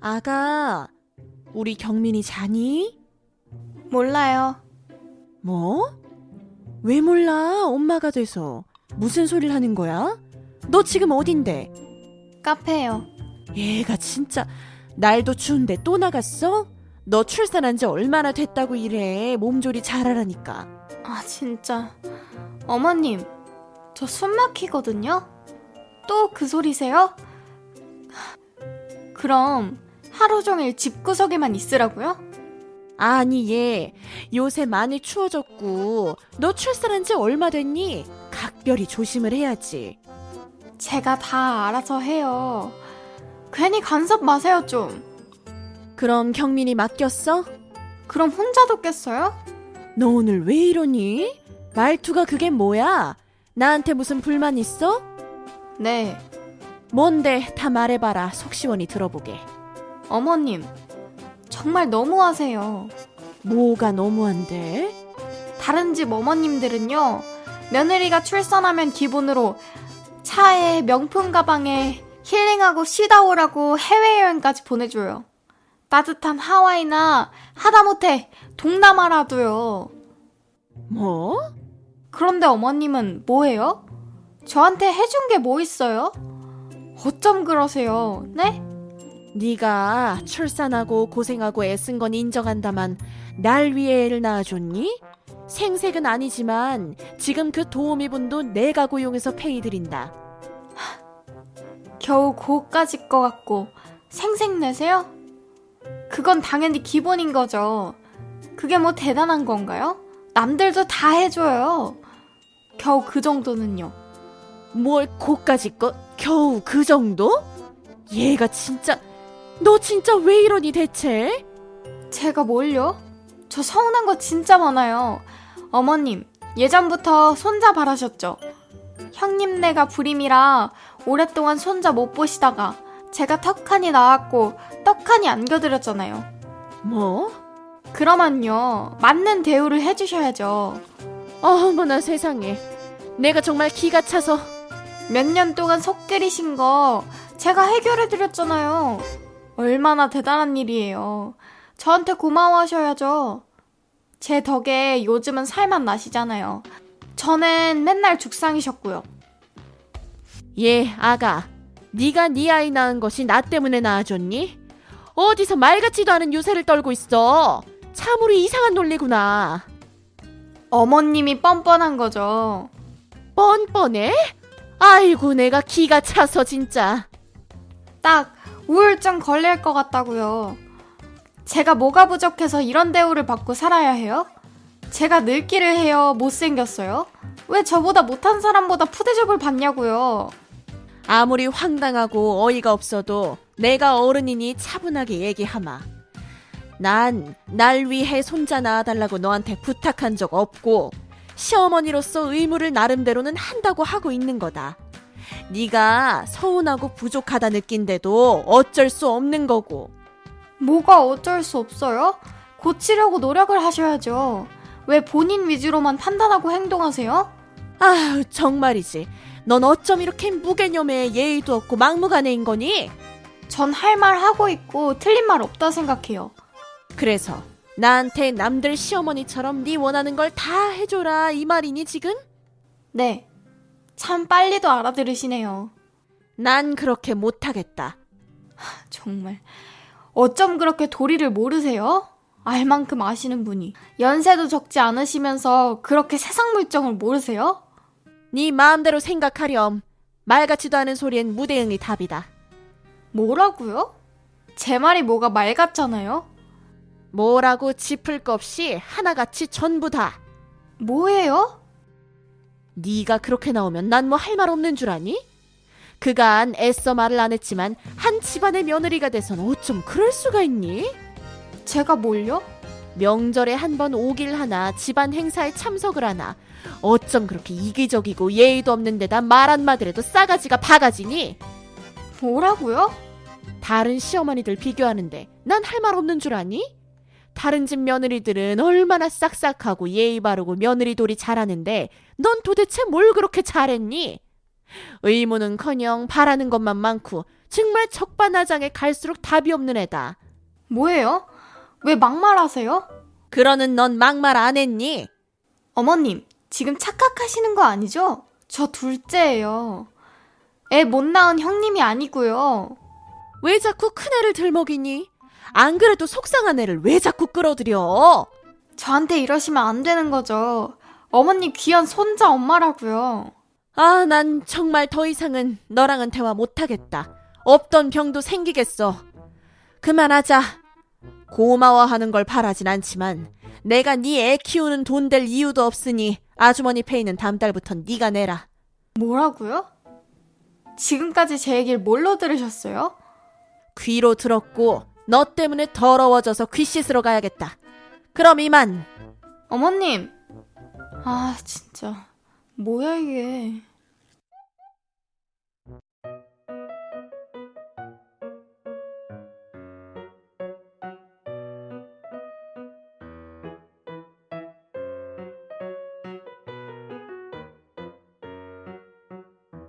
아가, 우리 경민이 자니? 몰라요. 뭐? 왜 몰라? 엄마가 돼서. 무슨 소리를 하는 거야? 너 지금 어딘데? 카페요. 얘가 진짜 날도 추운데 또 나갔어? 너 출산한 지 얼마나 됐다고 이래. 몸조리 잘하라니까. 아, 진짜. 어머님, 저 숨 막히거든요? 또 그 소리세요? 그럼 하루 종일 집구석에만 있으라고요? 아니 얘 요새 많이 추워졌고 너 출산한 지 얼마 됐니? 각별히 조심을 해야지. 제가 다 알아서 해요. 괜히 간섭 마세요, 좀. 그럼 경민이 맡겼어? 그럼 혼자 듣겠어요? 너 오늘 왜 이러니? 말투가 그게 뭐야? 나한테 무슨 불만 있어? 네. 뭔데 다 말해봐라 속 시원히 들어보게. 어머님, 정말 너무하세요. 뭐가 너무한데? 다른 집 어머님들은요, 며느리가 출산하면 기본으로 차에 명품 가방에 힐링하고 쉬다 오라고 해외여행까지 보내줘요. 따뜻한 하와이나 하다못해 동남아라도요. 뭐? 그런데 어머님은 뭐예요? 저한테 해준 게 뭐 있어요? 어쩜 그러세요, 네? 네가 출산하고 고생하고 애쓴 건 인정한다만 날 위해 애를 낳아줬니? 생색은 아니지만 지금 그 도우미분도 내가 고용해서 페이 드린다. 겨우 고까지 거 같고 생색내세요? 그건 당연히 기본인 거죠. 그게 뭐 대단한 건가요? 남들도 다 해줘요. 겨우 그 정도는요. 뭘 고까지 거? 겨우 그 정도? 얘가 진짜 너 진짜 왜 이러니 대체? 제가 뭘요? 저 서운한 거 진짜 많아요. 어머님, 예전부터 손자 바라셨죠? 형님네가 불임이라 오랫동안 손자 못 보시다가 제가 턱하니 나왔고 떡하니 안겨드렸잖아요. 뭐? 그러면요, 맞는 대우를 해주셔야죠. 어머나 세상에. 내가 정말 기가 차서 몇 년 동안 속 끓이신 거 제가 해결해드렸잖아요. 얼마나 대단한 일이에요. 저한테 고마워하셔야죠. 제 덕에 요즘은 살만 나시잖아요. 저는 맨날 죽상이셨고요. 예, 아가. 네가 네 아이 낳은 것이 나 때문에 낳아줬니? 어디서 말 같지도 않은 유세를 떨고 있어. 참으로 이상한 논리구나. 어머님이 뻔뻔한 거죠. 뻔뻔해? 아이고 내가 기가 차서 진짜. 딱 우울증 걸릴 것 같다고요. 제가 뭐가 부족해서 이런 대우를 받고 살아야 해요? 제가 늙기를 해요? 못생겼어요? 왜 저보다 못한 사람보다 푸대접을 받냐고요? 아무리 황당하고 어이가 없어도 내가 어른이니 차분하게 얘기하마. 난 날 위해 손자 낳아달라고 너한테 부탁한 적 없고 시어머니로서 의무를 나름대로는 한다고 하고 있는 거다. 네가 서운하고 부족하다 느낀데도 어쩔 수 없는 거고. 뭐가 어쩔 수 없어요? 고치려고 노력을 하셔야죠. 왜 본인 위주로만 판단하고 행동하세요? 아 정말이지. 넌 어쩜 이렇게 무개념에 예의도 없고 막무가내인 거니? 전 할 말 하고 있고 틀린 말 없다 생각해요. 그래서 나한테 남들 시어머니처럼 네 원하는 걸 다 해줘라 이 말이니 지금? 네. 참 빨리도 알아들으시네요. 난 그렇게 못하겠다. 정말. 어쩜 그렇게 도리를 모르세요? 알 만큼 아시는 분이. 연세도 적지 않으시면서 그렇게 세상 물정을 모르세요? 네 마음대로 생각하렴. 말 같지도 않은 소리엔 무대응이 답이다. 뭐라고요? 제 말이 뭐가 말 같잖아요? 뭐라고 짚을 것 없이 하나같이 전부 다. 뭐예요? 네가 그렇게 나오면 난 뭐 할 말 없는 줄 아니? 그간 애써 말을 안 했지만 한 집안의 며느리가 돼선 어쩜 그럴 수가 있니? 제가 뭘요? 명절에 한 번 오길 하나 집안 행사에 참석을 하나 어쩜 그렇게 이기적이고 예의도 없는 데다 말 한마디라도 싸가지가 바가지니? 뭐라고요? 다른 시어머니들 비교하는데 난 할 말 없는 줄 아니? 다른 집 며느리들은 얼마나 싹싹하고 예의 바르고 며느리 돌이 잘하는데 넌 도대체 뭘 그렇게 잘했니? 의무는커녕 바라는 것만 많고 정말 적반하장에 갈수록 답이 없는 애다. 뭐예요? 왜 막말하세요? 그러는 넌 막말 안 했니? 어머님, 지금 착각하시는 거 아니죠? 저 둘째예요. 애 못 낳은 형님이 아니고요. 왜 자꾸 큰애를 들먹이니? 안 그래도 속상한 애를 왜 자꾸 끌어들여? 저한테 이러시면 안 되는 거죠. 어머니 귀한 손자 엄마라고요. 아, 난 정말 더 이상은 너랑은 대화 못하겠다. 없던 병도 생기겠어. 그만하자. 고마워하는 걸 바라진 않지만 내가 네 애 키우는 돈 될 이유도 없으니 아주머니 페이는 다음 달부터 네가 내라. 뭐라고요? 지금까지 제 얘기를 뭘로 들으셨어요? 귀로 들었고 너 때문에 더러워져서 귀 씻으러 가야겠다. 그럼 이만. 어머님. 아, 진짜. 뭐야, 이게.